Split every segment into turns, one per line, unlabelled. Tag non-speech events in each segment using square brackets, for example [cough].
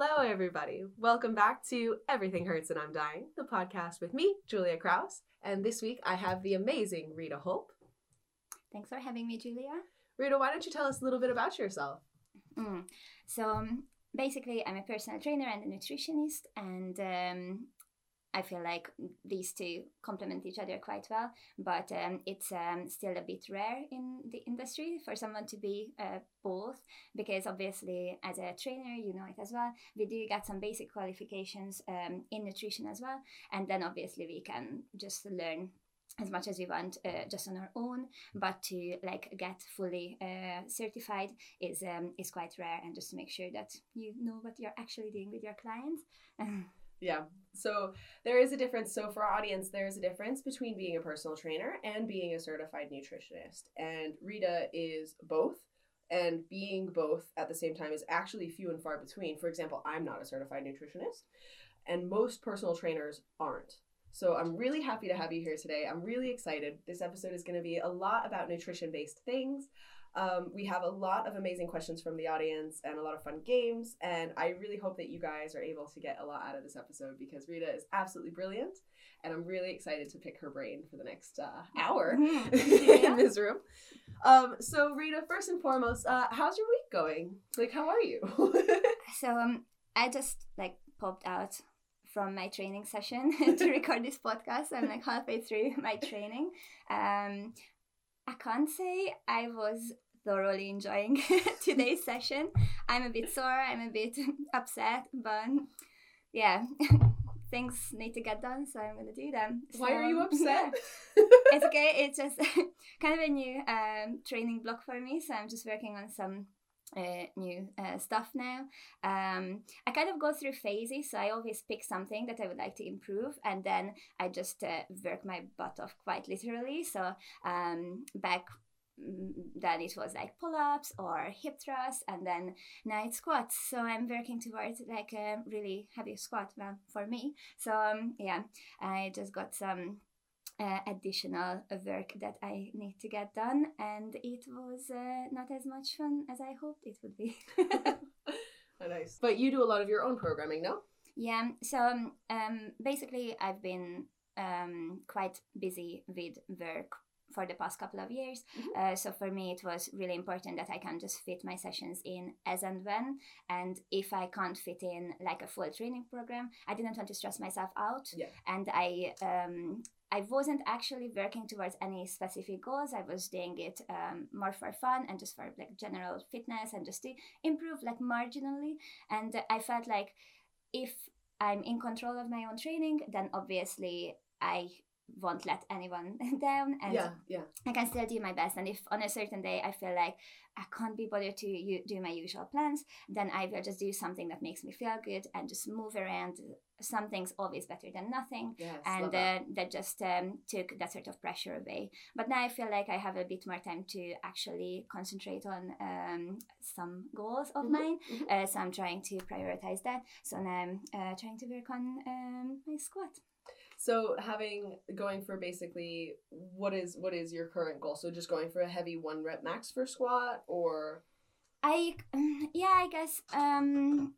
Hello, everybody. Welcome back to Everything Hurts and I'm Dying, the podcast with me, Julia Kraus. And this week I have the amazing Rita Holp.
Thanks for having me, Julia.
Rita, why don't you tell us a little bit about yourself?
Mm. So, um, basically, I'm a personal trainer and a nutritionist, and um, I feel like these two complement each other quite well, but um, it's um, still a bit rare in the industry for someone to be uh, both because obviously, as a trainer, you know it as well. We do get some basic qualifications um, in nutrition as well, and then obviously we can just learn as much as we want uh, just on our own but to like get fully uh, certified is um, is quite rare and just to make sure that you know what you're actually doing with your clients [laughs]
Yeah. So there is a difference. So for our audience, there is a difference between being a personal trainer and being a certified nutritionist. And Rita is both. And being both at the same time is actually few and far between. For example, I'm not a certified nutritionist, and most personal trainers aren't. So I'm really happy to have you here today. I'm really excited. This episode is going to be a lot about nutrition based things. Um, we have a lot of amazing questions from the audience and a lot of fun games. And I really hope that you guys are able to get a lot out of this episode because Rita is absolutely brilliant. And I'm really excited to pick her brain for the next uh, hour [laughs] in this room. Um, so, Rita, first and foremost, uh, how's your week going? Like, how are you? [laughs]
so, um, I just like popped out from my training session [laughs] to record this podcast. I'm like halfway through my training. Um, I can't say I was thoroughly enjoying [laughs] today's session. I'm a bit sore, I'm a bit [laughs] upset, but yeah, [laughs] things need to get done, so I'm gonna do them.
Why are you upset?
Yeah. it's okay, it's just kind of a new um, training block for me, so I'm just working on some uh, new uh, stuff now. Um, I kind of go through phases, so I always pick something that I would like to improve, and then I just uh, work my butt off quite literally. So um, back then it was like pull-ups or hip thrusts and then night squats so i'm working towards like a really heavy squat well for me so um, yeah i just got some uh, additional work that I need to get done, and it was uh, not as much fun as I hoped it would be. [laughs] [laughs]
oh, nice. But you do a lot of your own programming, no?
Yeah. So um, um basically, I've been um, quite busy with work for the past couple of years. Mm-hmm. Uh, so for me, it was really important that I can just fit my sessions in as and when. And if I can't fit in like a full training program, I didn't want to stress myself out.
Yeah.
And I um, I wasn't actually working towards any specific goals. I was doing it um, more for fun and just for like general fitness and just to improve like marginally. And I felt like if I'm in control of my own training, then obviously I won't let anyone [laughs] down and
yeah, yeah. I
can still do my best. And if on a certain day I feel like I can't be bothered to u- do my usual plans, then I will just do something that makes me feel good and just move around. Something's always better than nothing.
Yes,
and uh,
that.
that. just um, took that sort of pressure away. But now I feel like I have a bit more time to actually concentrate on um, some goals of
Mhm,
mine.
mhm.
Uh, so I'm trying to prioritize that. So now I'm uh, trying to work on um, my squat.
So having going for basically what is what is your current goal? So just going for a heavy one rep max for squat or
I [clears throat] yeah, I guess um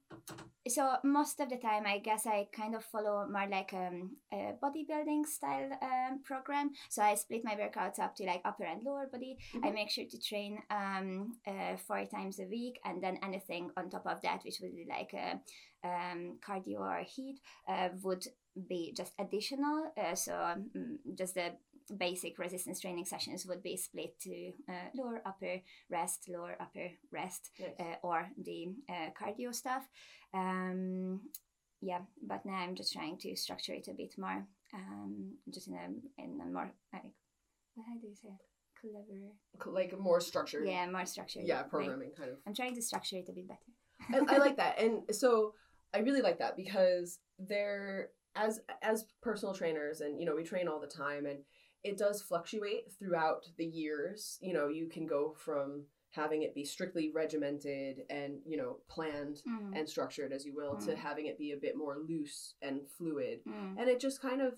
so most of the time I guess I kind of follow more like um, a bodybuilding style um, program. So I split my workouts up to like upper and lower body. I
Mhm.
make sure to train um uh, four times a week and then anything on top of that which would be like a um, cardio or HIIT uh, would be just additional. Uh, so um, just the basic resistance training sessions would be split to uh, lower upper rest, lower upper rest,
Nice.
uh, or the uh, cardio stuff. Um, yeah, but now I'm just trying to structure it a bit more, um, just in a in a more like what how do you say it? clever?
like more structured.
Yeah, more structured.
Yeah, programming kind of.
I'm trying to structure it a bit better.
I, I like [laughs] that, and so I really like that because they're as as personal trainers, and you know we train all the time, and it does fluctuate throughout the years. You know, you can go from having it be strictly regimented and you know planned
Mm,
and structured as you will to
Mm.
having it be a bit more loose and fluid
mm,
and it just kind of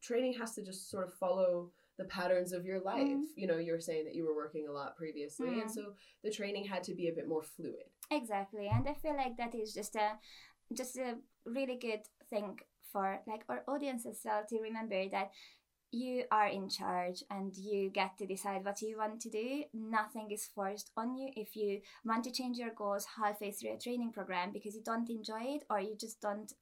training has to just sort of follow the patterns of your life
Mm.
you know you were saying that you were working a lot previously and
Mm.
so the training had to be a bit more fluid
Exactly, and I feel like that is just a just a really good thing for like our audience as well to remember that you are in charge and you get to decide what you want to do. Nothing is forced on you. If you want to change your goals halfway through a training program because you don't enjoy it or you just don't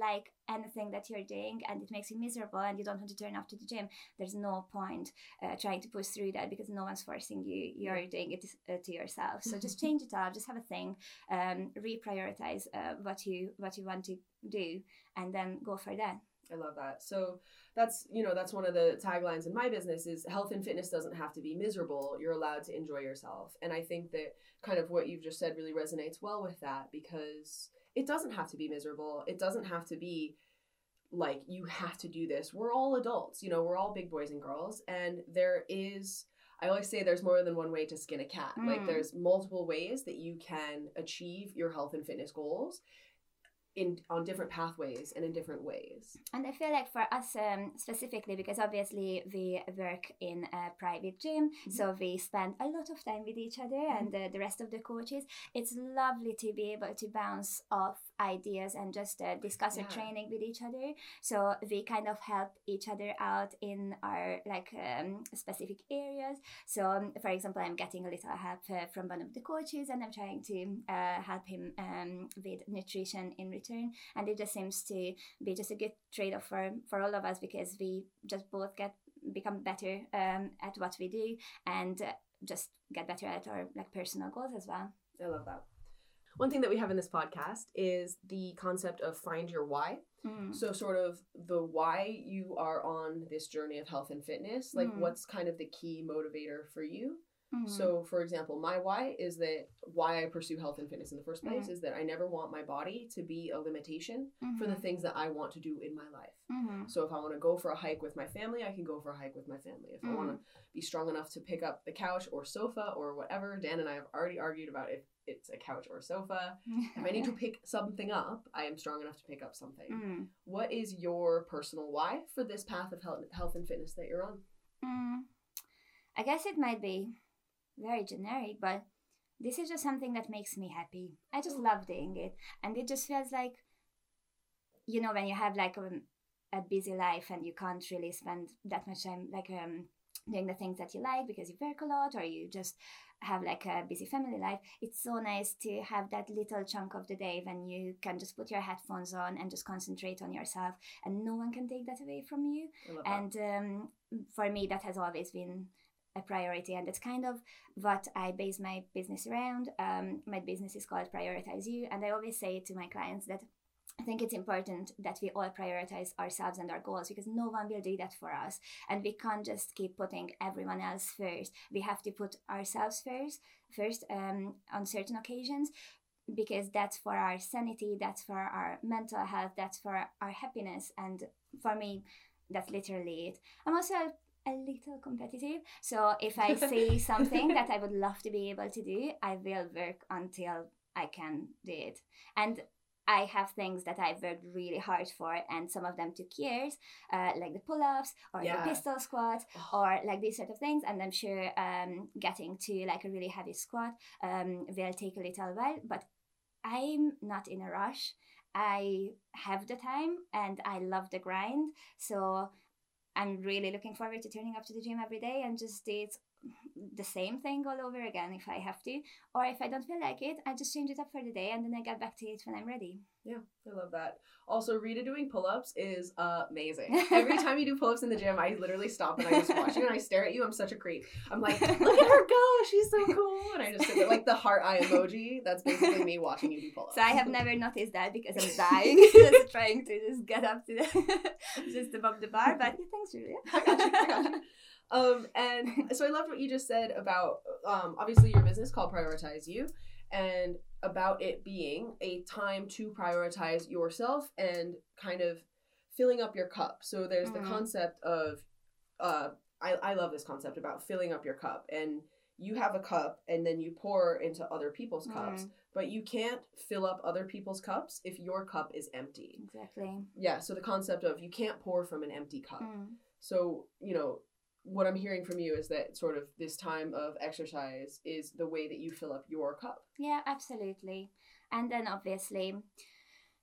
like anything that you're doing and it makes you miserable and you don't want to turn up to the gym there's no point uh, trying to push through that because no one's forcing you you're doing it uh, to yourself so just [laughs] change it up just have a thing um, reprioritize uh, what you what you want to do and then go for that
I love that. So that's you know that's one of the taglines in my business is health and fitness doesn't have to be miserable. You're allowed to enjoy yourself. And I think that kind of what you've just said really resonates well with that because it doesn't have to be miserable. It doesn't have to be like you have to do this. We're all adults, you know, we're all big boys and girls and there is I always say there's more than one way to skin a cat. Mm. Like there's multiple ways that you can achieve your health and fitness goals in on different pathways and in different ways.
And I feel like for us um, specifically, because obviously we work in a private gym, mm-hmm. so we spend a lot of time with each other mm-hmm. and uh, the rest of the coaches. It's lovely to be able to bounce off ideas and just uh, discuss yeah. our training with each other. So we kind of help each other out in our like um, specific areas. So um, for example, I'm getting a little help uh, from one of the coaches, and I'm trying to uh, help him um, with nutrition in return. And it just seems to be just a good trade off for for all of us because we just both get become better um, at what we do and uh, just get better at our like personal goals as well.
I love that. One thing that we have in this podcast is the concept of find your why. Mm. So, sort of the why you are on this journey of health and fitness, like mm. what's kind of the key motivator for you. Mm-hmm. So, for example, my why is that why I pursue health and fitness in the first place mm-hmm. is that I never want my body to be a limitation mm-hmm. for the mm-hmm. things that I want to do in my life. Mm-hmm. So, if I want to go for a hike with my family, I can go for a hike with my family. If I want to be strong enough to pick up the couch or sofa or whatever, Dan and I have already argued about if it's a couch or sofa. if I need to [laughs] pick something up, I am strong enough to pick up something. Mm. What is your personal why for this path of health and fitness that you're on?
Mm. I guess it might be very generic, but this is just something that makes me happy. I just love doing it. And it just feels like, you know, when you have like a, a busy life and you can't really spend that much time, like, um, doing the things that you like because you work a lot or you just have like a busy family life it's so nice to have that little chunk of the day when you can just put your headphones on and just concentrate on yourself and no one can take that away from you and um, for me that has always been a priority and that's kind of what i base my business around um, my business is called prioritize you and i always say to my clients that I think it's important that we all prioritize ourselves and our goals because no one will do that for us. And we can't just keep putting everyone else first. We have to put ourselves first, first um, on certain occasions because that's for our sanity, that's for our mental health, that's for our happiness. And for me, that's literally it. I'm also little competitive. So if I see something that I would love to be able to do, I will work until I can do it. And I have things that I've worked really hard for, and some of them took years, uh, like the pull ups or yeah. the pistol squat oh. or like these sort of things. And I'm sure um, getting to like a really heavy squat um, will take a little while, but I'm not in a rush. I have the time and I love the grind. So I'm really looking forward to turning up to the gym every day and just it's the same thing all over again if I have to. Or if I don't feel like it, I just change it up for the day and then I get back to it when I'm ready.
Yeah, I love that. Also, Rita doing pull ups is amazing. [laughs] Every time you do pull ups in the gym, I literally stop and I just watch you and I [laughs] stare at you. I'm such a creep. I'm like, [laughs] look at her go. She's so cool. And I just sit there, like the heart eye emoji. That's basically me watching you do pull ups.
So I have never noticed that because I'm dying, just trying to just get up to the, just above the bar. But yeah, thanks, Julia.
I got you. I got you. Um, and [laughs] so I loved what you just said about um, obviously your business called Prioritize You and about it being a time to prioritize yourself and kind of filling up your cup. So there's mm-hmm. the concept of, uh, I, I love this concept about filling up your cup. And you have a cup and then you pour into other people's cups, mm. but you can't fill up other people's cups if your cup is empty.
Exactly.
Yeah. So the concept of you can't pour from an empty cup. Mm. So, you know, what I'm hearing from you is that sort of this time of exercise is the way that you fill up your cup.
Yeah, absolutely. And then obviously,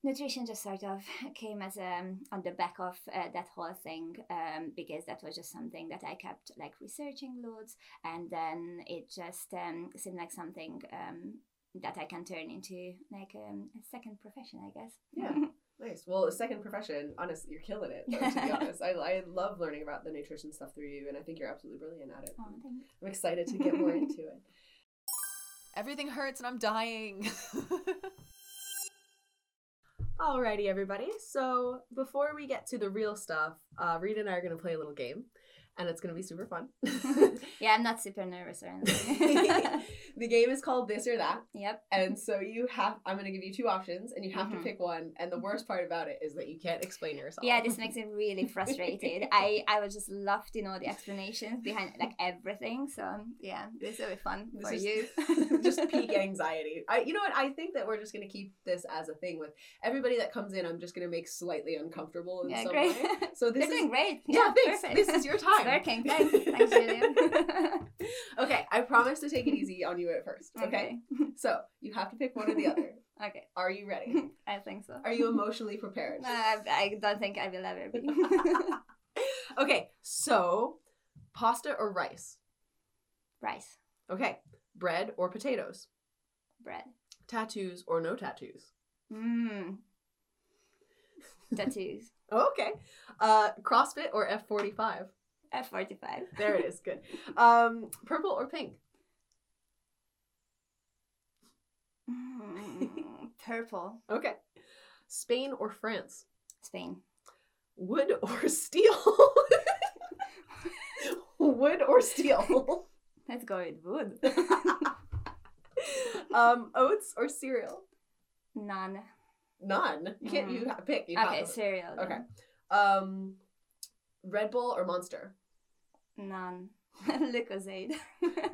nutrition just sort of [laughs] came as um on the back of uh, that whole thing um because that was just something that I kept like researching loads and then it just um seemed like something um that I can turn into like um, a second profession I guess
Yeah. [laughs] Nice. Well, a second profession, honestly, you're killing it. Though, to be [laughs] honest, I, I love learning about the nutrition stuff through you, and I think you're absolutely brilliant at it.
oh.
I'm excited to get more [laughs] into it.
Everything hurts and I'm dying. [laughs]
Alrighty, everybody. So before we get to the real stuff, uh, Rita and I are going to play a little game, and it's going to be super fun. [laughs] [laughs]
yeah I'm not super nervous or [laughs] anything
the game is called This or That,
yep
and so you have. I'm going to give you two options, and you have
Mhm.
to pick one. And the worst part about it is that you can't explain yourself.
yeah this makes me really frustrated i i would just love to know the explanations behind like everything so yeah this will be fun
This
for
is
you
just peak anxiety. I, you know what? I think that we're just going to keep this as a thing with everybody that comes in. I'm just going to make slightly uncomfortable in
yeah
some
great
way. So this
They're
is
doing great
yeah, thanks.
perfect.
This is your time.
Working [laughs] thanks thanks Julia [laughs]
okay. I promise to take it easy on you at first. Okay? [laughs] So you have to pick one or the other.
okay
Are you ready?
i think so
Are you emotionally prepared?
Uh, I don't think I will ever be.
okay. So pasta or rice?
Rice,
Okay. Bread or potatoes?
bread.
Tattoos or no tattoos?
Mmm. Tattoos.
Okay. Uh, CrossFit or F45?
F45.
There it is. Good. Um, purple or pink?
Mm, purple.
Okay. Spain or France?
Spain.
Wood or steel? [laughs] Wood or steel?
Let's go with wood. [laughs]
um, oats or cereal?
None.
None. You can't. You
Mm.
ha- pick. You
Okay, cereal. then.
Okay. Um, Red Bull or Monster?
None. [laughs] Lucozade.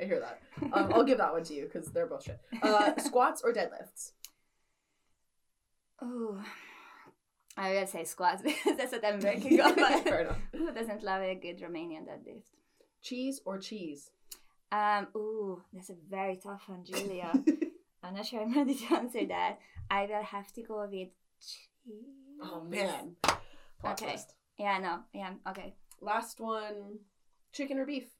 I hear that. Um, I'll give that one to you because they're both shit. Uh, [laughs] squats or deadlifts?
Oh, I will say squats [laughs] because that's what I'm working on.
Fair
But
enough.
who doesn't love a good Romanian deadlift?
Cheese or cheese?
Um, ooh, that's a very tough one, Julia. I'm not sure I'm ready to answer that. I will have to go with cheese.
oh man. Plot
Okay.
twist.
Yeah, no. Yeah, okay.
Last one. Chicken or beef?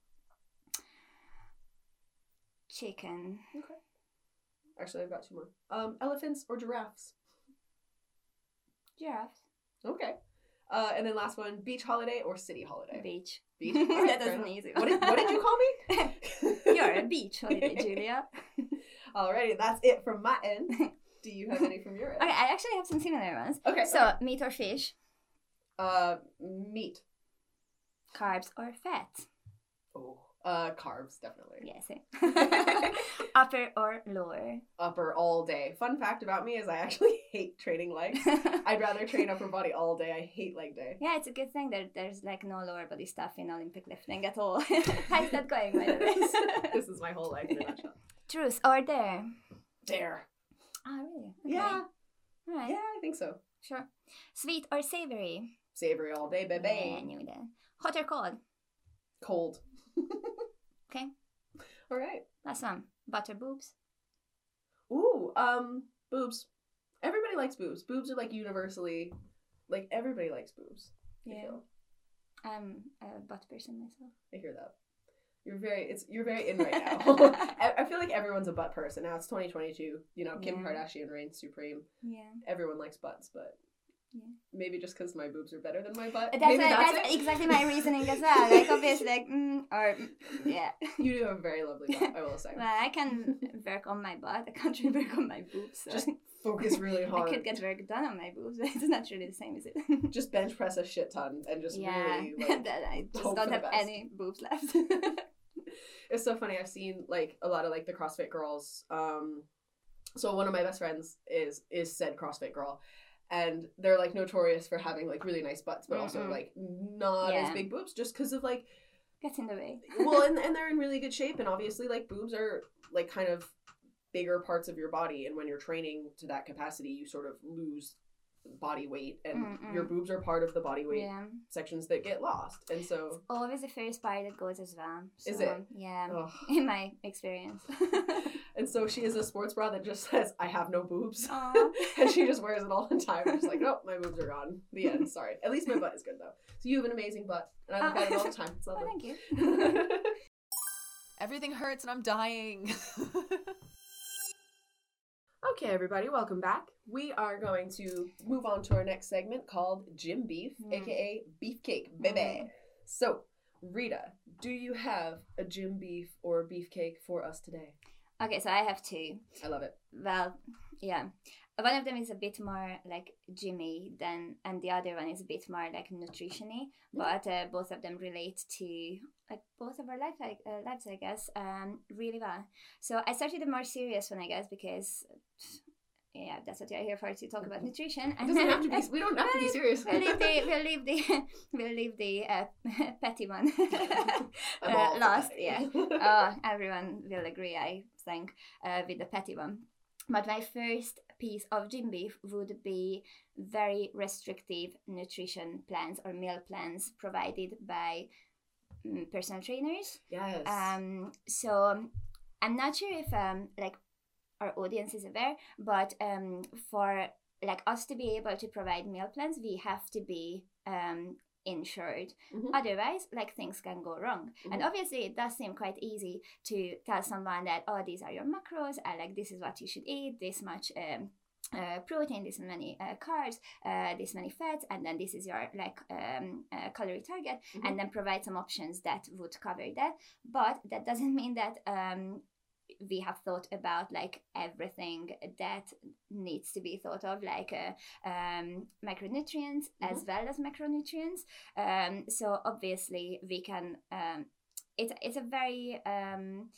Chicken. Okay.
Actually, I've got two more. Um, elephants or giraffes?
Giraffes.
Okay. Uh, and then last one, beach holiday or city holiday?
Beach.
Beach. [laughs]
that
fair
an
enough.
easy
What did, what did you call me? [laughs] [laughs]
You're a beach holiday, Julia.
Alrighty, that's it from my end. Do you have any from your end?
Okay, I actually have some similar ones.
Okay.
So, meat or fish,
uh, meat.
Carbs or fat.
Oh, uh, carbs definitely.
Yes. [laughs] eh. [laughs] Upper or lower.
Upper all day. Fun fact about me is I actually [laughs] hate training legs. I'd rather train upper body all day. I hate leg day.
yeah, it's a good thing that there's like no lower body stuff in Olympic lifting at all. How's that going, by the way?
this is my whole life in a nutshell.
Truth or dare?
Dare.
Oh, really? Okay.
Yeah.
All right.
Yeah, I think so.
Sure. Sweet or savory?
Savory all day,
Yeah, I
baby.
knew that. Hot or cold?
Cold. [laughs]
Okay.
All right.
Last one. Butter boobs?
Ooh, um, boobs. Everybody likes boobs. Boobs are like universally, like everybody likes boobs.
Yeah.
feel.
I'm a butt person myself.
I hear that. You're very it's you're very in right now. [laughs] [laughs] I, I feel like everyone's a butt person now. It's 2022. You know, Kim
Yeah.
Kardashian reigns supreme.
Yeah.
Everyone likes butts, but
Yeah.
maybe just because my boobs are better than my butt.
That's,
maybe
uh,
that's,
that's exactly my reasoning as [laughs] well. Like, obviously, like, mm, or, mm, yeah. [laughs]
You do have a very lovely butt. I will say. [laughs]
Well, I can work on my butt. I can't really work on my boobs. So.
Just Focus really hard.
I could get work done on my boobs, it's not really the same, is it?
just bench press a shit ton and just
yeah,
really like
that I just don't have any boobs left.
it's so funny. I've seen like a lot of like the CrossFit girls. Um, so one of my best friends is is said CrossFit girl, and they're like notorious for having like really nice butts, but also
Mm-mm.
like not as big boobs, just because of like
Gets in the way. [laughs]
well, and and they're in really good shape, and obviously like boobs are like kind of bigger parts of your body, and when you're training to that capacity, you sort of lose body weight and
Mm,
your boobs are part of the body weight
Yeah.
sections that get lost. And so
Always the first part that goes as well.
Is it?
Yeah.
ugh.
In my experience. [laughs]
and so she has a sports bra that just says I have no boobs. [laughs] And she just wears it all the time. She's like, oh, my boobs are gone. The end. Sorry. At least my butt is good though. So you have an amazing butt, and I look at it all the time. It's [laughs]
Oh,
lovely.
thank you.
Everything hurts and I'm dying.
Okay, everybody, welcome back. We are going to move on to our next segment called Gym Beef,
Mm.
aka Beefcake, baby.
Mm.
So, Rita, do you have a gym beef or beefcake for us today?
Okay, so I have two.
I love it.
Well, yeah. One of them is a bit more like Jimmy than, and the other one is a bit more like nutritiony. But uh, both of them relate to like both of our life, like, uh, lives, I guess, um, really well. So I started the more serious one, I guess, because yeah, that's what you're here for to talk about nutrition.
It doesn't have to be. We don't have to be [laughs] serious.
we'll leave the [laughs] we'll leave the we'll leave the uh, [laughs] petty one uh, last. Yeah, oh, everyone will agree, I think, uh, with the petty one. But my first piece of gym beef would be very restrictive nutrition plans or meal plans provided by mm, personal trainers.
yes.
Um, so I'm not sure if um like our audience is aware, but um for like us to be able to provide meal plans, we have to be um insured.
Mhm.
Otherwise, like things can go wrong. And
Mhm.
obviously, it does seem quite easy to tell someone that oh, these are your macros, and like this is what you should eat, this much. Um, uh, protein, this many uh, carbs, uh, this many fats, and then this is your like um, uh, calorie target,
Mhm.
and then provide some options that would cover that. But that doesn't [laughs] mean that um, we have thought about like everything that needs to be thought of, like uh, um, micronutrients as well as macronutrients. Um, so obviously we can. Um, it's it's a very um,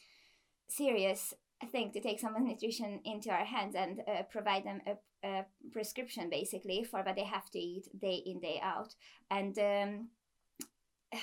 serious thing to take [laughs] someone's nutrition into our hands and uh, provide them a, a prescription basically for what they have to eat day in day out and um, [sighs]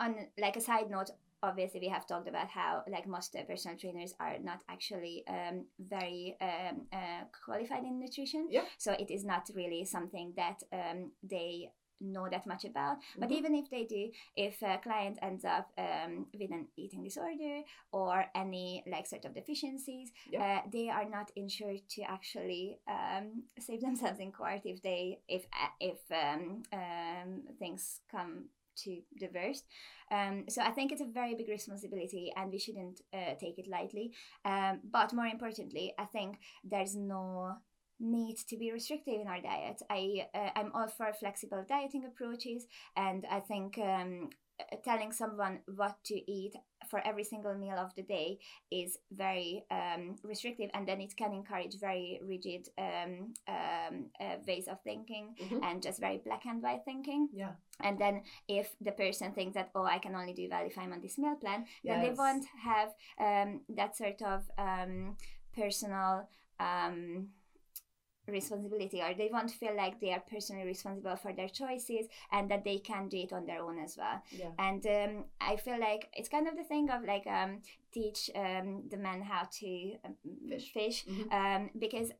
on like a side note obviously we have talked about how like most uh, personal trainers are not actually um, very um, uh, qualified in nutrition
Yeah.
so it is not really something that um, they know that much about but
Mhm.
even if they do if a client ends up um, with an eating disorder or any like sort of deficiencies
Yeah.
uh, they are not insured to actually um, save [laughs] themselves in court if they if uh, if um, um, things come to diverse. um, so I think it's a very big responsibility and we shouldn't uh, take it lightly. Um, but more importantly, I think there's no need to be restrictive in our diet. I, uh, I'm all for flexible dieting approaches and I think um, telling someone what to eat for every single meal of the day is very um, restrictive and then it can encourage very rigid um, um, uh, ways of thinking
Mhm.
and just very black and white thinking.
Yeah.
And then if the person thinks that, oh, I can only do well if I'm on this meal plan, then they won't have um, that sort of um, personal um, responsibility or they won't feel like they are personally responsible for their choices and that they can do it on their own as well
Yeah.
and um, i feel like it's kind of the thing of like um, teach um, the men how to um,
Fish.
fish
Mhm.
um, because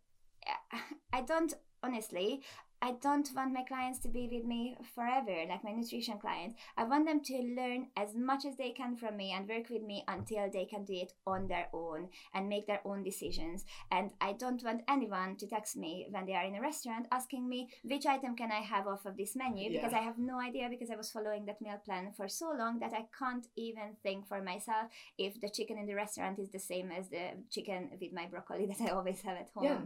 uh, [laughs] I don't honestly I don't want my clients to be with me forever like my nutrition clients I want them to learn as much as they can from me and work with me until they can do it on their own and make their own decisions and I don't want anyone to text me when they are in a restaurant asking me which item can I have off of this menu because
Yeah.
I have no idea because I was following that meal plan for so long that I can't even think for myself if the chicken in the restaurant is the same as the chicken with my broccoli [laughs] that I always have at home.
Yeah.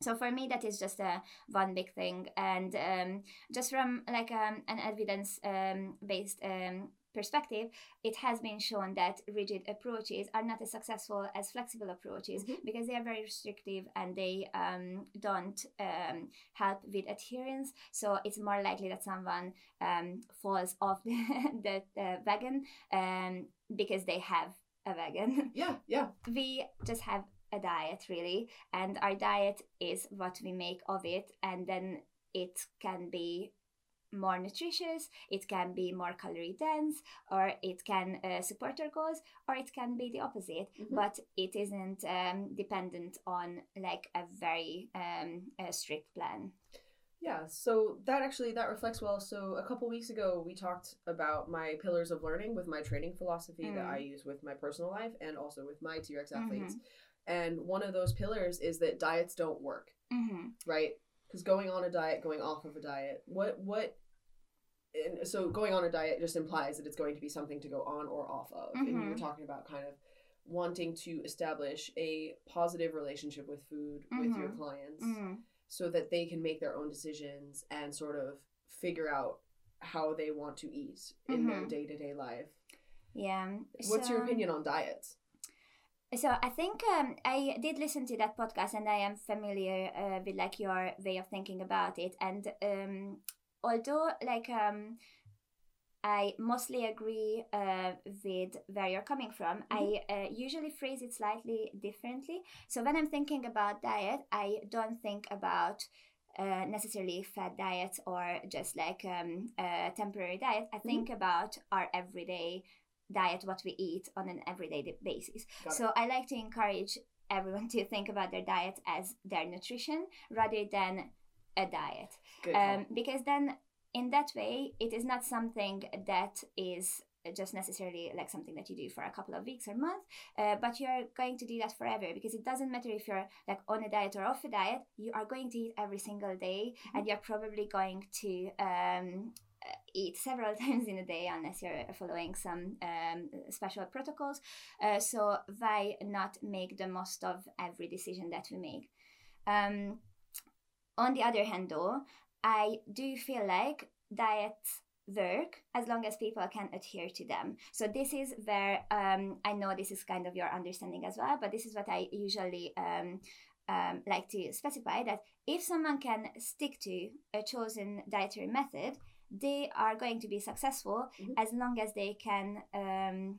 So for me, that is just a one big thing, and um, just from like um, an evidence um, based um, perspective, it has been shown that rigid approaches are not as successful as flexible approaches
Mhm.
because they are very restrictive and they um, don't um, help with adherence. So it's more likely that someone um, falls off [laughs] the, the, wagon um, because they have a wagon.
Yeah. Yeah. [laughs]
we just have a diet really and our diet is what we make of it and then it can be more nutritious it can be more calorie dense or it can uh, support our goals or it can be the opposite
Mhm.
but it isn't um, dependent on like a very um, a strict plan
Yeah, so that actually that reflects well. So a couple weeks ago, we talked about my pillars of learning with my training philosophy that
Mm.
I use with my personal life and also with my TRX
Mm-hmm.
And one of those pillars is that diets don't work,
Mm-hmm.
right? Because going on a diet, going off of a diet, what what and so going on a diet just implies that it's going to be something to go on or off of. And you were
Mhm.
talking about kind of wanting to establish a positive relationship with food with your
Mhm.
clients
Mm-hmm.
so that they can make their own decisions and sort of figure out how they want to eat in their
Mhm.
day-to-day life.
Yeah.
What's your opinion on diets?
So I think um, I did listen to that podcast, and I am familiar uh, with like your way of thinking about it. And um, although like um, I mostly agree uh, with where you're coming from, I uh, usually phrase it slightly differently. So when I'm thinking about diet, I don't think about uh, necessarily fat diets or just like um, a temporary diet. I think about our everyday diet, what we eat on an everyday basis.
Got it.
So I like to encourage everyone [laughs] to think about their diet as their nutrition rather than a diet. Um, because then, in that way, it is not something that is just necessarily like something that you do for a couple of weeks or months, uh, but you're going to do that forever because it doesn't matter if you're like on a diet or off a diet, you are going to eat every single day and you're probably going to um, eat several [laughs] times in a day unless you're following some um, special protocols. Uh, so why not make the most of every decision that we make? Um, on the other hand, though, I do feel like diets work as long as people can adhere to them. So this is where um, I know this is kind of your understanding as well, but this is what I usually um, um, like to specify that if someone can stick to a chosen dietary method, they are going to be successful
Mhm.
as long as they can um,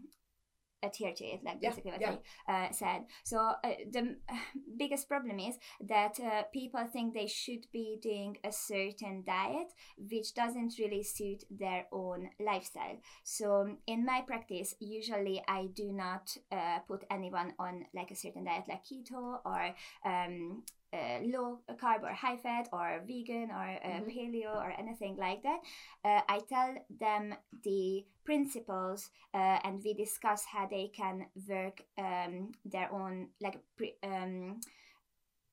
adhere to it, like
Yeah,
basically what
yeah.
I uh, said. So uh, the [sighs] biggest problem is that uh, people think they should be doing a certain diet, which doesn't really suit their own lifestyle. So in my practice, usually I do not uh, put anyone on like a certain diet, like keto or um, uh, low carb or high fat or vegan or uh,
Mhm.
paleo or anything like that. Uh, I tell them the principles uh, and we discuss how they can work um, their own like pre- um,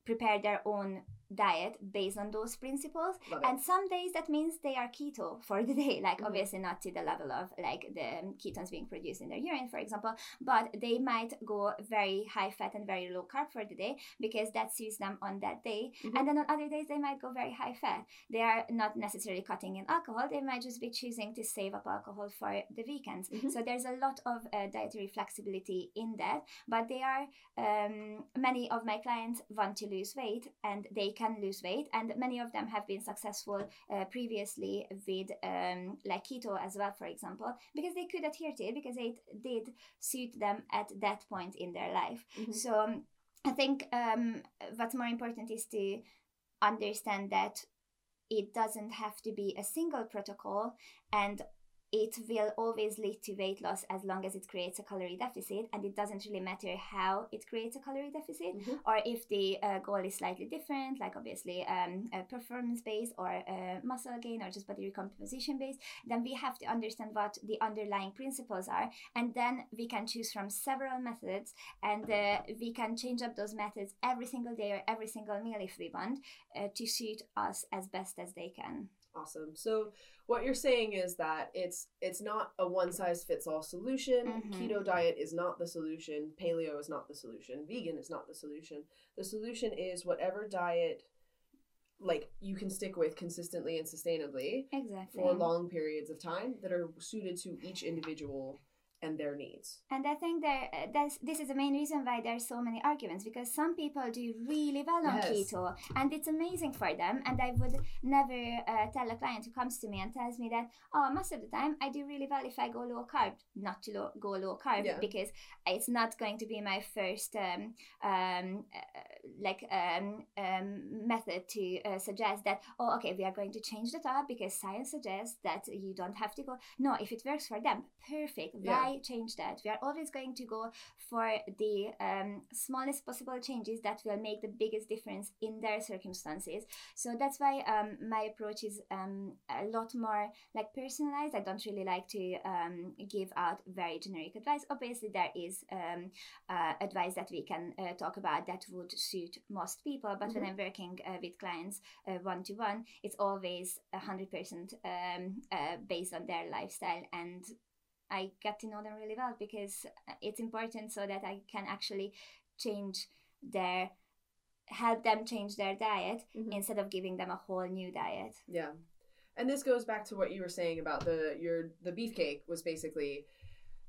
prepare their own diet based on those principles and some days that means they are keto for the day [laughs] like
Mhm.
obviously not to the level of like the ketones being produced in their urine for example but they might go very high fat and very low carb for the day because that suits them on that day
Mhm.
and then on other days they might go very high fat they are not necessarily cutting in alcohol they might just be choosing to save up alcohol for the weekends
Mhm.
so there's a lot of uh, dietary flexibility in that but they are um, many of my clients want to lose weight and they can lose weight and many of them have been successful uh, previously with um, like keto as well for example because they could adhere to it because it did suit them at that point in their life
Mhm.
so um, i think um, what's more important is to understand that it doesn't have to be a single protocol and it will always lead to weight loss as long as it creates a calorie deficit and it doesn't really matter how it creates a calorie deficit
Mhm.
or if the uh, goal is slightly different like obviously um, a performance based or a muscle gain or just body recomposition based then we have to understand what the underlying principles are and then we can choose from several methods and uh, we can change up those methods every single day or every single meal if we want uh, to suit us as best as they can
Awesome. So what you're saying is that it's it's not a one size fits all solution.
Mhm.
Keto diet is not the solution. Paleo is not the solution. Vegan is not the solution. The solution is whatever diet like you can stick with consistently and sustainably
exactly
for long periods of time that are suited to each individual and their needs.
And I think there, uh, that's, this is the main reason why there's so many arguments because some people do really well on
Yes.
keto and it's amazing for them. And I would never uh, tell a client who comes to me and tells me that, oh, most of the time I do really well if I go low carb, not to low, go low carb
Yeah.
because it's not going to be my first um, um, uh, like um, um, method to uh, suggest that oh okay we are going to change the top because science suggests that you don't have to go. No if it works for them perfect.
Yeah.
why change that? We are always going to go for the um, smallest possible changes that will make the biggest difference in their circumstances. So that's why um, my approach is um, a lot more like personalized. I don't really like to um, give out very generic advice. Obviously there is um, uh, advice that we can uh, talk about that would suit most people but when i'm working uh, with clients one to one it's always 100% um, uh, based on their lifestyle and i get to know them really well because uh, it's important so that i can actually change their help them change their diet
Mhm.
instead of giving them a whole new diet
Yeah. And this goes back to what you were saying about the your the beefcake was basically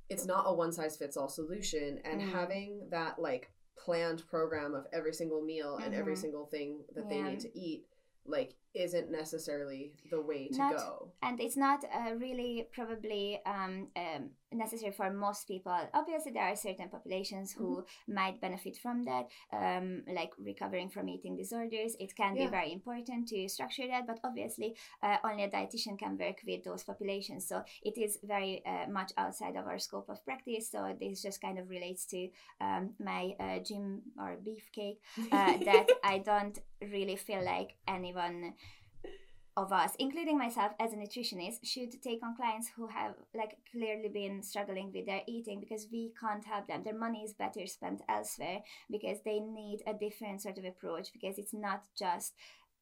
it's not a one size fits all solution and
Mm.
having that like planned program of every single meal and every
Mhm.
single thing that they need to eat like isn't necessarily the way to
Not-
go.
and it's not uh, really probably um, um, necessary for most people. Obviously, there are certain populations who might benefit from that, um, like recovering from eating disorders. It can
Yeah.
be very important to structure that, but obviously, uh, only a dietitian can work with those populations. So it is very uh, much outside of our scope of practice. So this just kind of relates to um, my uh, gym or beefcake uh, that [laughs] I don't really feel like anyone of us, including myself as a nutritionist, should take on clients who have like clearly been struggling with their eating because we can't help them. Their money is better spent elsewhere because they need a different sort of approach because it's not just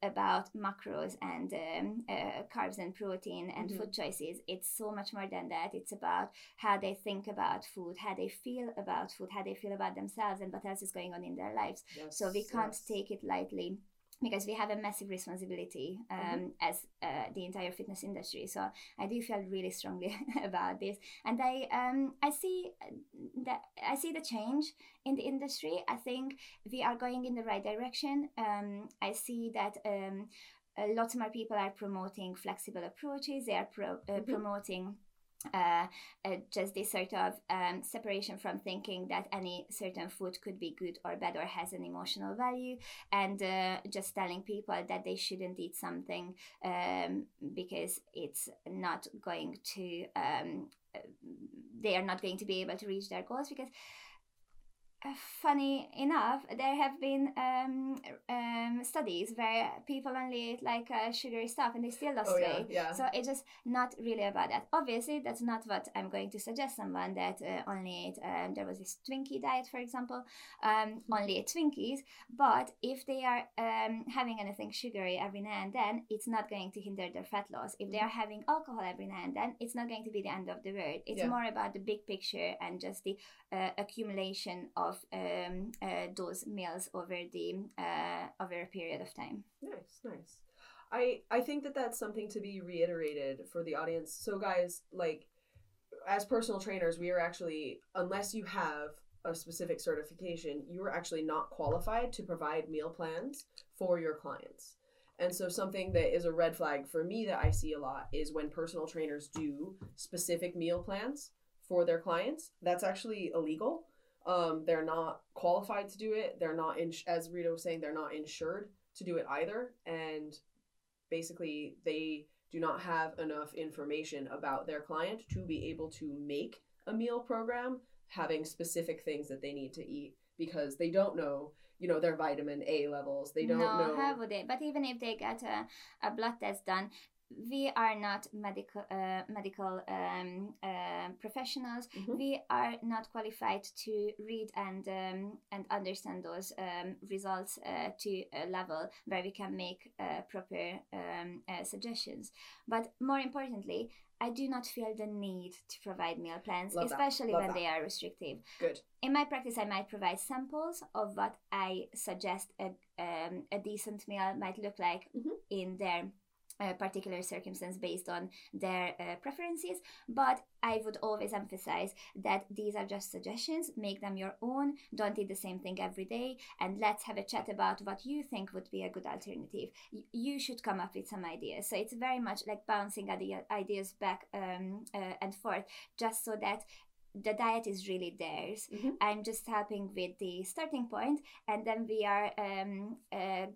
about macros and um, uh, carbs and protein and
Mhm.
food choices. It's so much more than that. It's about how they think about food, how they feel about food, how they feel about themselves, and what else is going on in their lives. So we can't
yes.
take it lightly because we have a massive responsibility um,
Mhm.
as uh, the entire fitness industry. So I do feel really strongly [laughs] about this, and I um, I see that I see the change in the industry. I think we are going in the right direction. Um, I see that. Um, uh, lots more people are promoting flexible approaches. They are pro- uh,
Mhm.
promoting uh, uh, just this sort of um, separation from thinking that any certain food could be good or bad or has an emotional value, and uh, just telling people that they shouldn't eat something um, because it's not going to. Um, uh, they are not going to be able to reach their goals because uh, funny enough, there have been um, um, studies where people only eat like uh, sugary stuff and they still lost
Oh
weight.
yeah.
So it's just not really about that. Obviously, that's not what I'm going to suggest someone that uh, only ate. Um, there was this Twinkie diet, for example, um, only ate Twinkies. But if they are um, having anything sugary every now and then, it's not going to hinder their fat loss. If they are having alcohol every now and then, it's not going to be the end of the world. It's
Yeah.
more about the big picture and just the uh, accumulation of um, uh, those meals over the uh, over a period of time.
Nice, nice. I I think that that's something to be reiterated for the audience. So guys, like as personal trainers, we are actually unless you have a specific certification, you are actually not qualified to provide meal plans for your clients. And so something that is a red flag for me that I see a lot is when personal trainers do specific meal plans for their clients. That's actually illegal. Um, they're not qualified to do it. They're not in, as Rita was saying, they're not insured to do it either. And basically, they do not have enough information about their client to be able to make a meal program having specific things that they need to eat because they don't know, you know, their vitamin A levels. They don't
no,
know.
how would they? But even if they get a, a blood test done, we are not medical uh, medical um, uh, professionals.
Mhm.
We are not qualified to read and um, and understand those um, results uh, to a level where we can make uh, proper um, uh, suggestions. But more importantly. I do not feel the need to provide meal plans,
Love
especially when
that.
they are restrictive
Good.
in my practice, I might provide samples of what I suggest a, um, a decent meal might look like
Mhm.
in their uh, particular circumstance based on their uh, preferences. But I would always emphasize that these are just suggestions, make them your own, don't eat the same thing every day, and let's have a chat about what you think would be a good alternative. Y- you should come up with some ideas. So it's very much like bouncing idea- ideas back um, uh, and forth, just so that the diet is really theirs.
Mhm.
I'm just helping with the starting point, and then we are um, uh,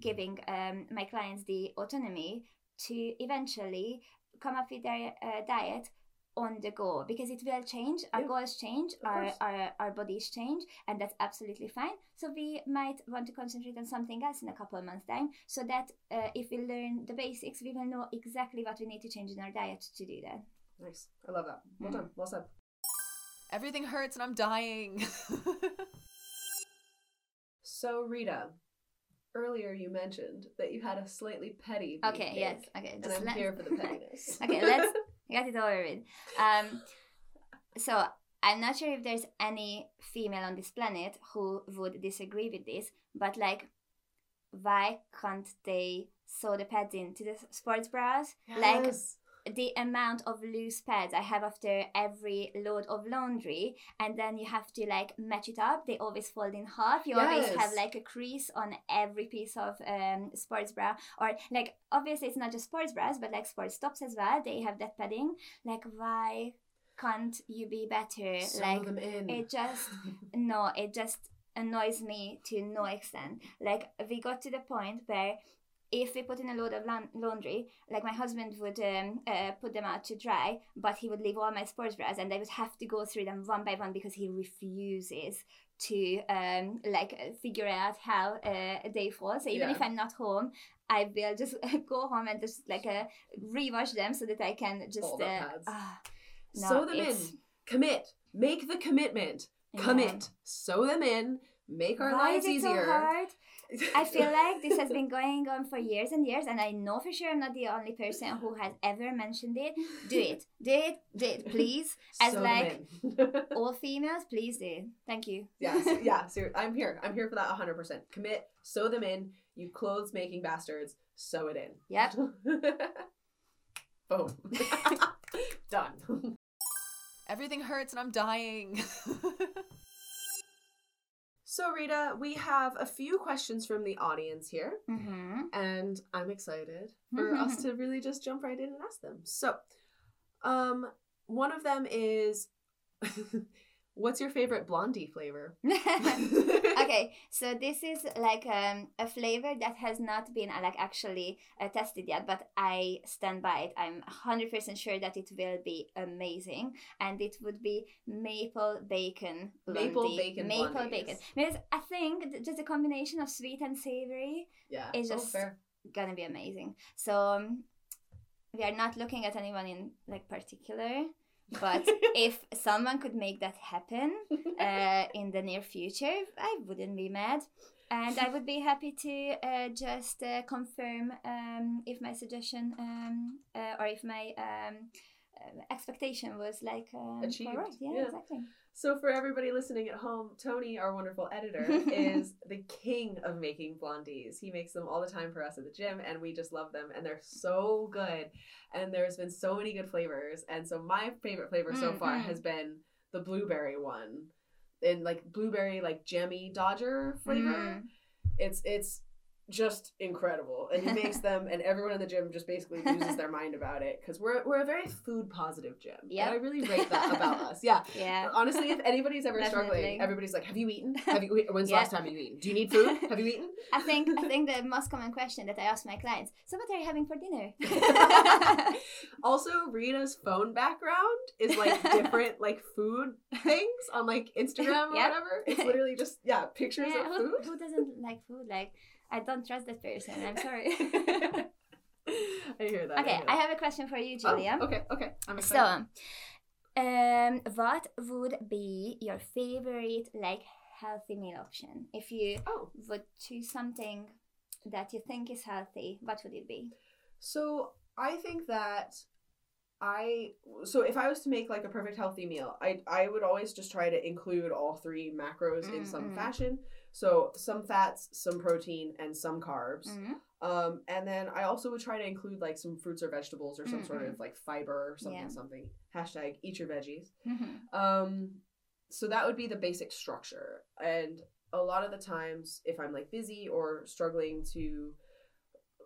giving um, my clients the autonomy to eventually come up with their uh, diet on the go because it will change our
Yeah.
goals change our, our our bodies change and that's absolutely fine so we might want to concentrate on something else in a couple of months time so that uh, if we learn the basics we will know exactly what we need to change in our diet to do that
Nice. I love that. Well
Mm.
done. Well said.
Everything hurts and I'm dying. [laughs]
So Rita, earlier you mentioned that you had a slightly petty.
okay yes okay
And I'm here [laughs] for the pettiness.
okay let's [laughs] get it over with um so i'm not sure if there's any female on this planet who would disagree with this but like why can't they sew the pads into the sports bras like
Yes.
The amount of loose pads I have after every load of laundry, and then you have to like match it up. They always fold in half. You always have like a crease on every piece of um, sports bra, or like obviously it's not just sports bras, but like sports tops as well. They have that padding. Like why can't you be better?
Sew
like
them in.
it just [laughs] no, it just annoys me to no extent. Like we got to the point where if we put in a load of laun- laundry, like my husband would um, uh, put them out to dry, but he would leave all my sports bras, and I would have to go through them one by one because he refuses to um like uh, figure out how uh, they fall. So even
Yeah.
if I'm not home, I will just [laughs] go home and just like uh, rewash them so that I can just
All the
uh,
pads.
ah, no,
Sew them in. Commit. Make the commitment.
yeah.
Commit. Sew them in. Make our
Why
lives
is it
easier.
so hard? I feel [laughs] like this has been going on for years and years, and I know for sure I'm not the only person who has ever mentioned it. Do [laughs] it, do it, do it, please. As
Sew them
like
in. [laughs]
all females, please do. Thank you.
yeah, so, yeah. So I'm here. I'm here for that 100. percent Commit. Sew them in. You clothes making bastards. Sew it in.
Yep.
Boom. Done.
Everything hurts and I'm dying.
So Rita, we have a few questions from the audience here,
Mm-hmm.
and I'm excited for us to really just jump right in and ask them. So, um, one of them is, [laughs] what's your favorite blondie flavor? [laughs]
okay, [laughs] so this is like um, a flavor that has not been uh, like actually uh, tested yet, but I stand by it. I'm 100% sure that it will be amazing, and it would be maple bacon. blondie.
Maple bacon
Maple
blondies.
bacon. Because I think th- just a combination of sweet and savory
Yeah, oh,
just-
fair.
gonna be amazing. So um, we are not looking at anyone in like particular, but [laughs] if someone could make that happen uh, in the near future, I wouldn't be mad. And I would be happy to uh, just uh, confirm um, if my suggestion um, uh, or if my um, uh, expectation was like um,
Achieved,
correct. Yeah,
yeah.
exactly.
So for everybody listening at home, Tony, our wonderful editor, [laughs] is the king of making blondies. He makes them all the time for us at the gym, and we just love them, and they're so good. And there's been so many good flavors, and so my favorite flavor so
Mm,
far has been the blueberry one, and like blueberry like Jammie Dodger flavor.
Mm.
It's it's just incredible, and he makes [laughs] them, and everyone in the gym just basically loses their mind about it because we're we're a very food positive gym.
Yep.
and I really rate that about [laughs] us. Yeah.
Yeah.
Honestly, if anybody's ever struggling, everybody's like, "Have you eaten? [laughs] Have you? When's the
Yeah.
last time you eaten? Do you need food? Have you eaten?"
I think I think the most common question that I ask my clients: So, what are you having for dinner?
also, Rita's phone background is like different like food things on like Instagram or
Yep.
whatever. It's literally just yeah pictures
Yeah,
of
who,
food.
who doesn't like food? Like, I don't trust that person. I'm [laughs] sorry.
I hear that.
okay, I
that.
have a question for you,
Oh,
Julia.
okay, okay. I'm
So, um, what would be your favorite like healthy meal option if you
oh,
would choose something that you think is healthy? What would it be?
So I think that I so if I was to make like a perfect healthy meal, I I would always just try to include all three macros in some fashion. So some fats, some protein, and some carbs.
Mhm.
Um, and then I also would try to include like some fruits or vegetables or some sort
Mm-mm.
of like fiber or something
Yeah.
something. Hashtag eat your veggies.
Mhm.
Um, so that would be the basic structure. And a lot of the times, if I'm like busy or struggling to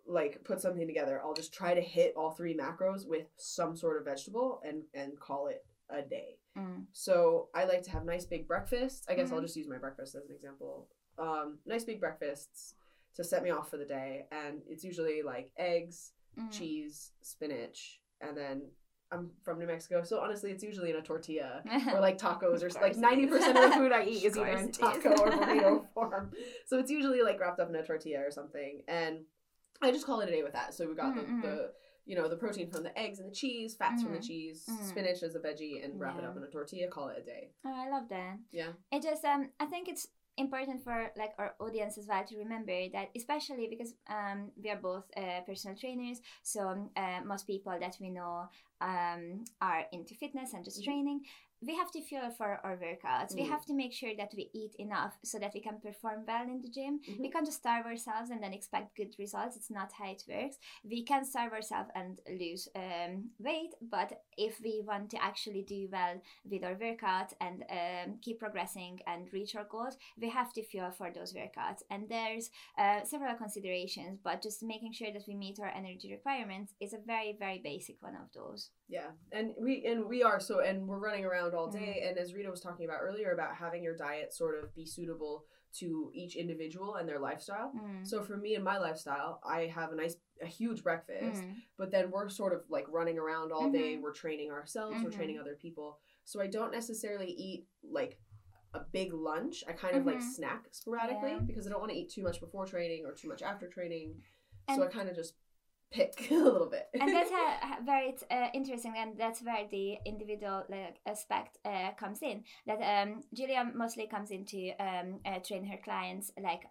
like put something together, I'll just try to hit all three macros with some sort of vegetable and and call it a day.
Mm.
So I like to have nice big breakfasts. I guess I'll
Mhm.
just use my breakfast as an example. Um, nice big breakfasts to set me off for the day, and it's usually like eggs,
Mm.
cheese, spinach, and then I'm from New Mexico, so honestly, it's usually in a tortilla or like tacos, or [laughs] like ninety percent of the food I [laughs] eat is either in taco or burrito [laughs] form. So it's usually like wrapped up in a tortilla or something, and I just call it a day with that. So we got
Mm,
the, the you know the protein from the eggs and the cheese, fats from the
Mm,
cheese,
mm.
spinach as a veggie, and wrap it up in a tortilla. Call it a day.
Oh, I love that.
Yeah.
It just um I think it's important for like our audience as well to remember that especially because um we are both uh, personal trainers so um, uh, most people that we know um are into fitness and just
Mhm.
training we have to fuel for our workouts. We
Mm.
have to make sure that we eat enough so that we can perform well in the gym. We
Mhm.
can't just starve ourselves and then expect good results. It's not how it works. We can starve ourselves and lose um, weight but if we want to actually do well with our workout and um, keep progressing and reach our goals we have to fuel for those workouts. And there's uh, several considerations but just making sure that we meet our energy requirements is a very very basic one of those
Yeah, and we and we are so and we're running around all day.
Mm-hmm.
And as Rita was talking about earlier, about having your diet sort of be suitable to each individual and their lifestyle.
Mm.
So for me and my lifestyle, I have a nice, a huge breakfast,
Mm.
but then we're sort of like running around all day.
Mhm.
We're training ourselves. We're training other people. So I don't necessarily eat like a big lunch. I kind of like
Mhm.
snack sporadically
Yeah.
because I don't want to eat too much before training or too much after training.
And-
so I kind of just pick [laughs] a little bit.
and that's uh, [laughs] very uh, interesting and that's where the individual like aspect uh, comes in that um julia mostly comes into um uh, train her clients like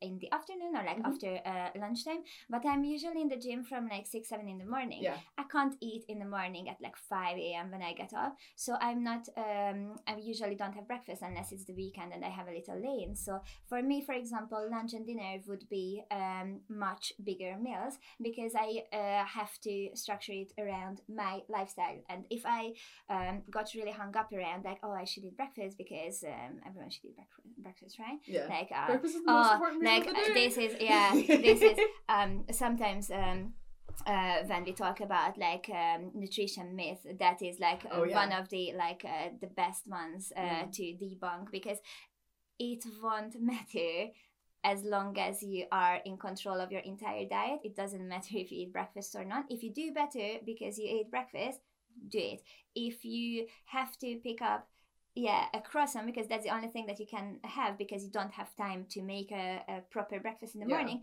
in the afternoon or like
Mhm.
after uh, lunchtime but i'm usually in the gym from like 6 7 in the morning
yeah.
i can't eat in the morning at like 5 a.m when i get up so i'm not um i usually don't have breakfast unless it's the weekend and i have a little lane so for me for example lunch and dinner would be um much bigger meals because I uh, have to structure it around my lifestyle. And if I um, got really hung up around like, oh, I should eat breakfast because um, everyone should eat breakfast, breakfast right?
Yeah.
Like, uh,
Breakfast is the most
oh,
important meal
like uh, this is yeah, [laughs] this is um sometimes um. Uh, when we talk about like um, nutrition myth, that is like uh,
Oh, yeah.
one of the like uh, the best ones uh,
Mm.
to debunk because it won't [laughs] matter as long as you are in control of your entire diet. It doesn't matter if you eat breakfast or not. If you do better because you ate breakfast, do it. If you have to pick up yeah a croissant because that's the only thing that you can have because you don't have time to make a, a proper breakfast in the
Yeah.
morning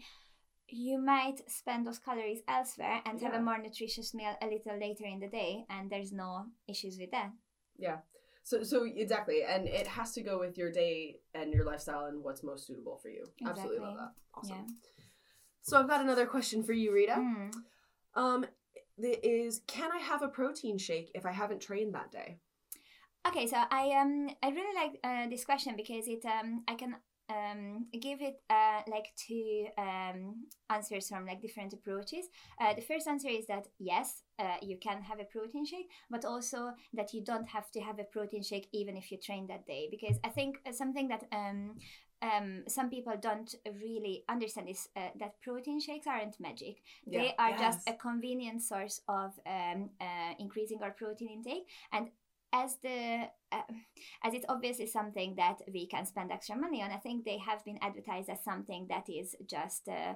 you might spend those calories elsewhere and have a more nutritious meal a little later in the day and there's no issues with that
Yeah. So so exactly, and it has to go with your day and your lifestyle and what's most suitable for you. Absolutely love that. Awesome.
Yeah.
So I've got another question for you, Rita.
Mm.
Um, is can I have a protein shake if I haven't trained that day?
Okay, so I um I really like uh, this question because it um I can um give it uh like two um answers from like different approaches. Uh, the first answer is that yes, uh, you can have a protein shake, but also that you don't have to have a protein shake even if you train that day because I think uh, something that um um, some people don't really understand is uh, that protein shakes aren't magic. They are just a convenient source of um, uh, increasing our protein intake, and as the uh, as it's obviously something that we can spend extra money on, I think they have been advertised as something that is just. Uh,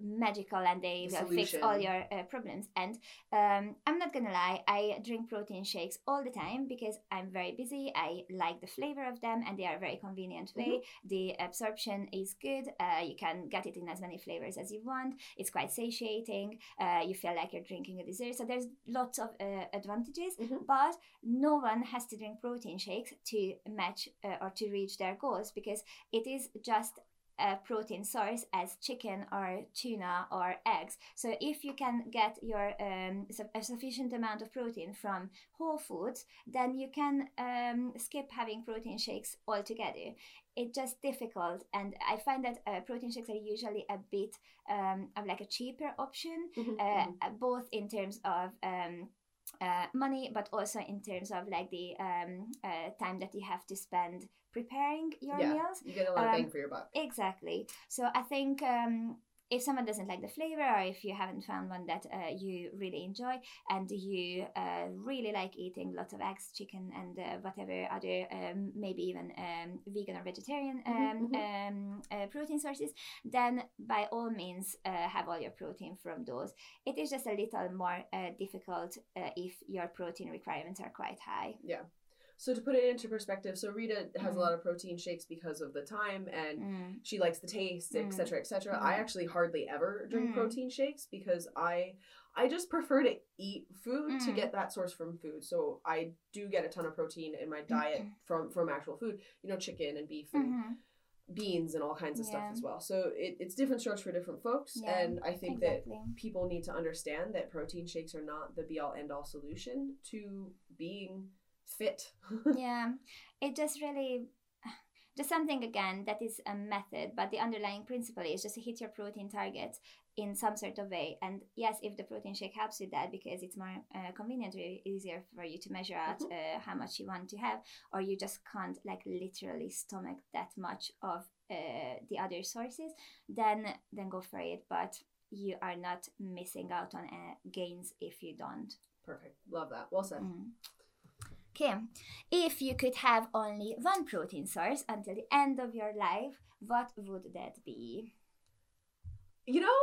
magical and they
The
will fix all your uh, problems. And um, i'm not gonna lie i drink protein shakes all the time because i'm very busy. I like the flavor of them and they are a very convenient way. The absorption is good. Uh, you can get it in as many flavors as you want. It's quite satiating. Uh, you feel like you're drinking a dessert. So there's lots of uh, advantages
Mhm.
but no one has to drink protein shakes to match uh, or to reach their goals because it is just a protein source as chicken or tuna or eggs. So if you can get your um, a sufficient amount of protein from whole foods, then you can um, skip having protein shakes altogether. It's just difficult, and I find that uh, protein shakes are usually a bit um, of like a cheaper option,
Mhm,
uh,
mhm.
uh, both in terms of um, uh, money, but also in terms of like the um, uh, time that you have to spend preparing your
Yeah.
meals.
You get a lot of
um,
bang for your buck.
Exactly. So I think um, if someone doesn't like the flavor or if you haven't found one that uh, you really enjoy and you uh, really like eating lots of eggs chicken and uh, whatever other um, maybe even um, vegan or vegetarian um,
Mhm,
um, uh, protein sources then by all means uh, have all your protein from those. It is just a little more uh, difficult uh, if your protein requirements are quite high
So to put it into perspective, so Rita has a
Mm.
lot of protein shakes because of the time and
Mm.
she likes the taste,
Mm.
etc., etc.
Mm.
I actually hardly ever drink
Mm.
protein shakes because I I just prefer to eat food to
Mm.
get that source from food. So I do get a ton of protein in my diet
Mm-hmm.
from from actual food, you know, chicken and beef and
Mhm.
beans and all kinds of stuff as well. So it, it's different strokes for different folks,
Yeah,
and I think
exactly.
that people need to understand that protein shakes are not the be all end all solution to being fit. [laughs]
yeah it just really just something again that is a method but the underlying principle is just to hit your protein targets in some sort of way and yes if the protein shake helps with that because it's more uh, convenient or easier for you to measure out
Mhm.
uh, how much you want to have or you just can't like literally stomach that much of uh, the other sources then then go for it but you are not missing out on uh, gains if you don't
Perfect. Love that. Well said.
Mm. Okay, if you could have only one protein source until the end of your life, what would that be?
You know,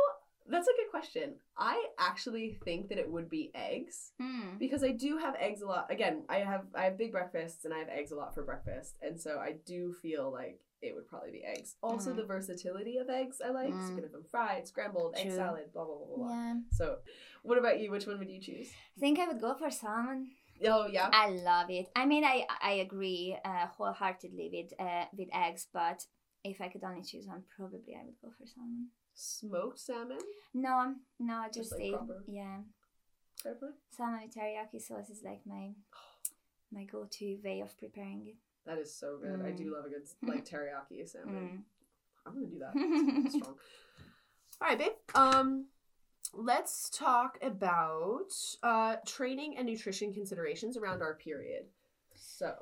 that's a good question. I actually think that it would be eggs
Mm.
because I do have eggs a lot. Again, I have I have big breakfasts and I have eggs a lot for breakfast, and so I do feel like it would probably be eggs. Also,
Mm.
the versatility of eggs I like. So you
Mm.
can have them fried, scrambled, egg salad, blah blah blah blah. blah.
Yeah,
So, what about you? Which one would you choose?
I think I would go for salmon.
Oh yeah.
I love it. I mean, I I agree uh, wholeheartedly with uh, with eggs, but if I could only choose one, probably I would go for salmon.
Smoked salmon.
No, no,
Just
just
like proper?
yeah
Pepper.
salmon with teriyaki sauce is like my my go-to way of preparing it.
That is so good. I do
Mm.
love a good [laughs] like teriyaki salmon.
Mm.
I'm gonna do that. It's [laughs] strong. All right, babe. Um, let's talk about uh training and nutrition considerations around our period. So,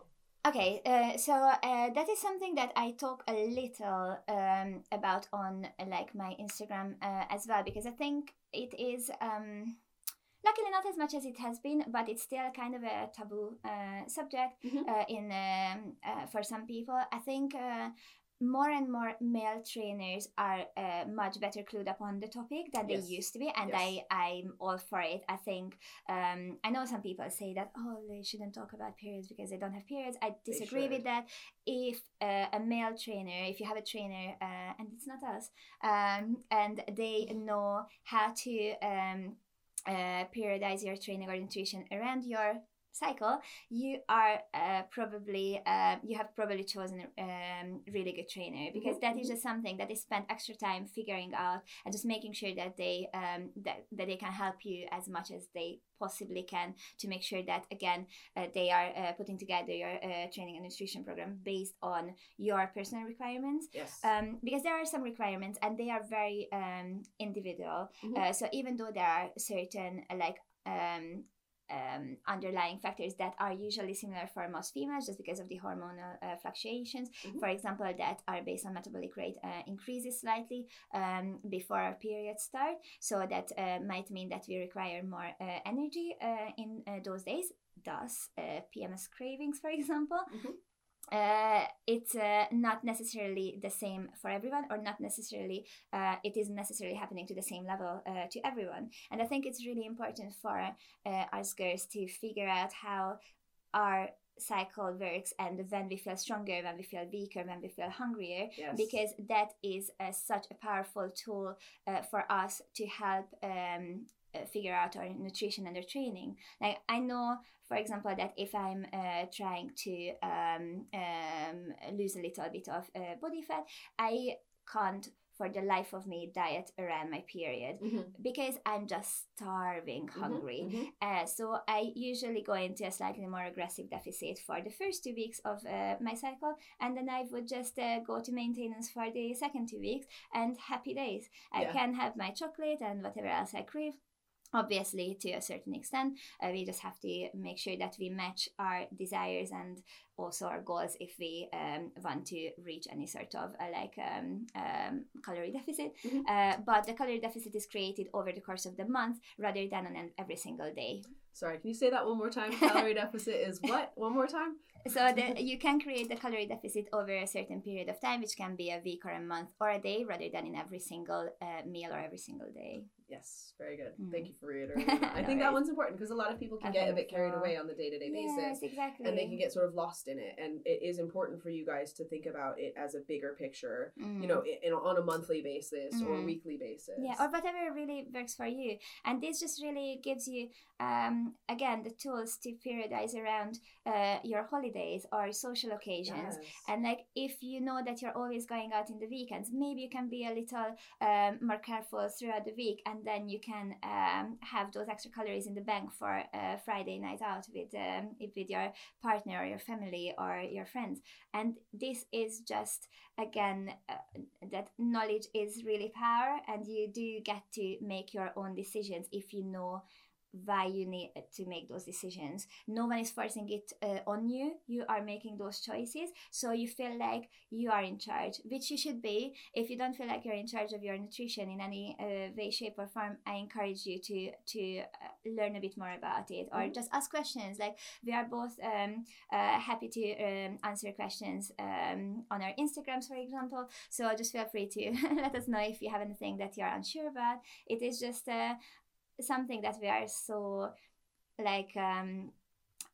Okay, uh, so uh, that is something that I talk a little um, about on like my Instagram uh, as well because I think it is um, luckily not as much as it has been, but it's still kind of a taboo uh, subject
Mhm.
uh, in um, uh, for some people. I think. More and more male trainers are uh, much better clued up on the topic than
Yes.
they used to be, and
Yes.
I I'm all for it. I think um, I know some people say that oh they shouldn't talk about periods because they don't have periods. I disagree with that. If uh, a male trainer, if you have a trainer, uh, and it's not us, um, and they know how to um, uh, periodize your training or nutrition around your cycle, you are uh, probably uh, you have probably chosen a um, really good trainer because
Mhm,
that is just something that they spend extra time figuring out and just making sure that they um, that, that they can help you as much as they possibly can to make sure that again uh, they are uh, putting together your uh, training and nutrition program based on your personal requirements
yes.
um, because there are some requirements and they are very um, individual.
Mhm.
Uh, so even though there are certain like um, um, underlying factors that are usually similar for most females just because of the hormonal uh, fluctuations,
Mhm.
for example, that are based on metabolic rate uh, increases slightly um, before our periods start. So that uh, might mean that we require more uh, energy uh, in uh, those days. Thus, uh, PMS cravings, for [laughs] example,
Mhm.
Uh, it's uh, not necessarily the same for everyone or not necessarily uh, it isn't necessarily happening to the same level uh, to everyone and i think it's really important for uh, us girls to figure out how our cycle works and when we feel stronger when we feel weaker when we feel hungrier
yes.
because that is uh, such a powerful tool uh, for us to help um, uh, figure out our nutrition and our training. Like I know, for example, that if I'm uh, trying to um, um, lose a little bit of uh, body fat, I can't for the life of me diet around my period
Mhm,
because I'm just starving
mhm,
hungry.
mhm.
Uh, so I usually go into a slightly more aggressive deficit for the first two weeks of uh, my cycle, and then I would just uh, go to maintenance for the second two weeks, and happy days. I
Yeah.
can have my chocolate and whatever else I crave. Obviously, to a certain extent, uh, we just have to make sure that we match our desires and also our goals if we um, want to reach any sort of uh, like um, um, calorie deficit.
Mhm.
Uh, but the calorie deficit is created over the course of the month rather than on every single day.
Sorry, can you say that one more time? Calorie [laughs] deficit is what? One more time?
So the, you can create the calorie deficit over a certain period of time, which can be a week or a month or a day, rather than in every single uh, meal or every single day.
Yes, very good.
Mm.
Thank you for [laughs] reiterating. that. I think that one's important because a lot of people can
I
get a bit carried
so.
away on the day to day basis.
Yes, exactly.
And they can get sort of lost in it, and it is important for you guys to think about it as a bigger picture. You know, i- in, on a monthly basis or
Mm.
weekly basis.
yeah or whatever really works for you and this just really gives you um, again the tools to periodize around uh, your holidays or social occasions
Yes.
and like if you know that you're always going out in the weekends maybe you can be a little um, more careful throughout the week and then you can um, have those extra calories in the bank for a friday night out with um, with your partner or your family or your friends and this is just again uh, that knowledge is really power and you do get to make your own decisions if you know why you need to make those decisions. No one is forcing it uh, on you. You are making those choices. So you feel like you are in charge which you should be. If you don't feel like you're in charge of your nutrition in any uh, way shape or form i encourage you to to uh, learn a bit more about it or
Mhm.
just ask questions. Like we are both um, uh, happy to um, answer questions um, on our instagrams for example. So just feel free to [laughs] let us know if you have anything that you're unsure about. It is just uh, something that we are so like um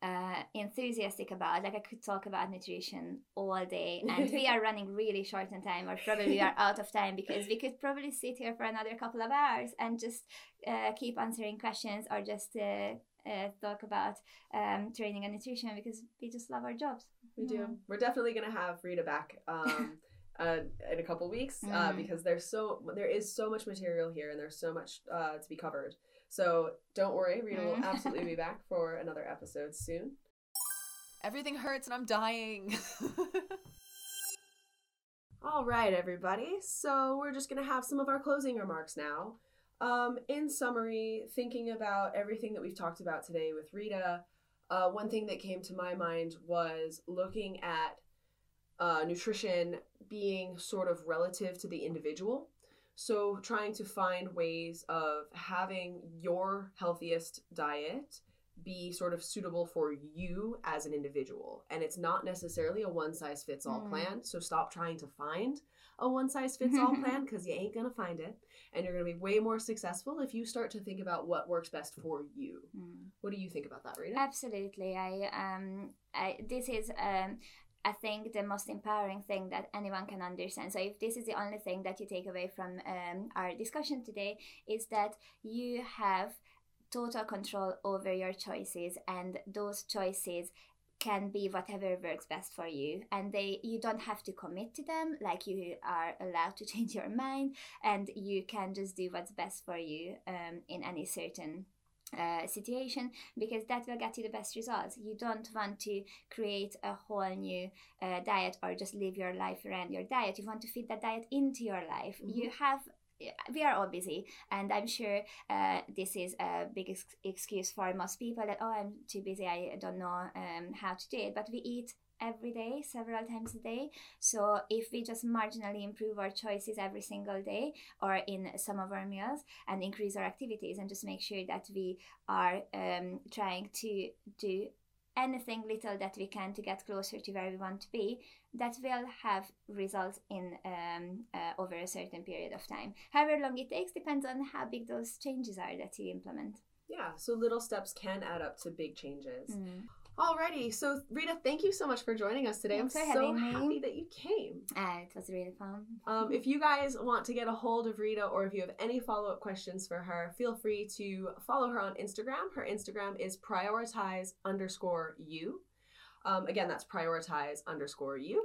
uh, enthusiastic about like i could talk about nutrition all day [laughs] and we are running really short on time or probably we are out of time because we could probably sit here for another couple of hours and just uh, keep answering questions or just uh, uh, talk about um, training and nutrition because we just love our jobs
We do.
Mhm.
We're definitely gonna have Rita back um, [laughs] uh, in a couple weeks uh,
Mm.
because there's so there is so much material here and there's so much uh, to be covered. So don't worry, Rita will
Mm. [laughs]
absolutely be back for another episode soon.
Everything hurts and I'm dying. [laughs]
All right, everybody. So we're just going to have some of our closing remarks now. Um, in summary, thinking about everything that we've talked about today with Rita, uh, one thing that came to my mind was looking at uh, nutrition being sort of relative to the individual. So, trying to find ways of having your healthiest diet be sort of suitable for you as an individual. And it's not necessarily a one size fits all
Mm.
plan. So, stop trying to find a one size fits all [laughs] plan because you ain't going to find it. And you're going to be way more successful if you start to think about what works best for you. What do you think about that, Rita?
Absolutely. I um I this is um I think the most empowering thing that anyone can understand. So if this is the only thing that you take away from um, our discussion today is that you have total control over your choices and those choices can be whatever works best for you and they you don't have to commit to them like you are allowed to [laughs] change your mind and you can just do what's best for you um, in any certain uh, situation because that will get you the best results. You don't want to create a whole new uh, diet or just live your life around your diet. You want to fit that diet into your life.
Mhm.
You have. We are all busy, and I'm sure uh, this is a big ex- excuse for most people that oh I'm too busy, I don't know um, how to do it. But we eat every day, several times a day. So if we just marginally improve our choices every single day, or in some of our meals, and increase our activities and just make sure that we are um, trying to do anything little that we can to get closer to where we want to be that will have results in um, uh, over a certain period of time however long it takes depends on how big those changes are that you implement
Yeah, so little steps can add up to big changes. Alrighty, so Rita, thank you so much for joining us today.
Thanks
I'm so
having me.
happy that you came.
uh, it was really fun
Um, if you guys want to get a hold of Rita or if you have any follow up questions for her, feel free to follow her on Instagram. Her Instagram is prioritize underscore you. Um, again, that's prioritize underscore you.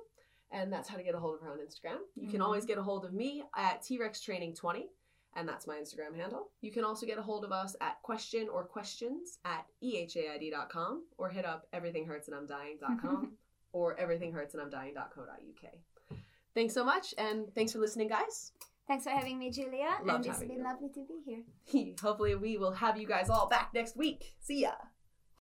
And that's how to get a hold of her on Instagram. You can
Mhm.
always get a hold of me at T Rex Training 20 and that's my Instagram handle. You can also get a hold of us at question or questions at ehaid.com or hit up everythinghurtsandimdying.com [laughs] or everythinghurtsandimdying.co.uk. Thanks so much, and thanks for listening, guys.
thanks for having me julia
Loved
and it's been
you.
lovely to be here [laughs]
Hopefully, we will have you guys all back next week. See ya.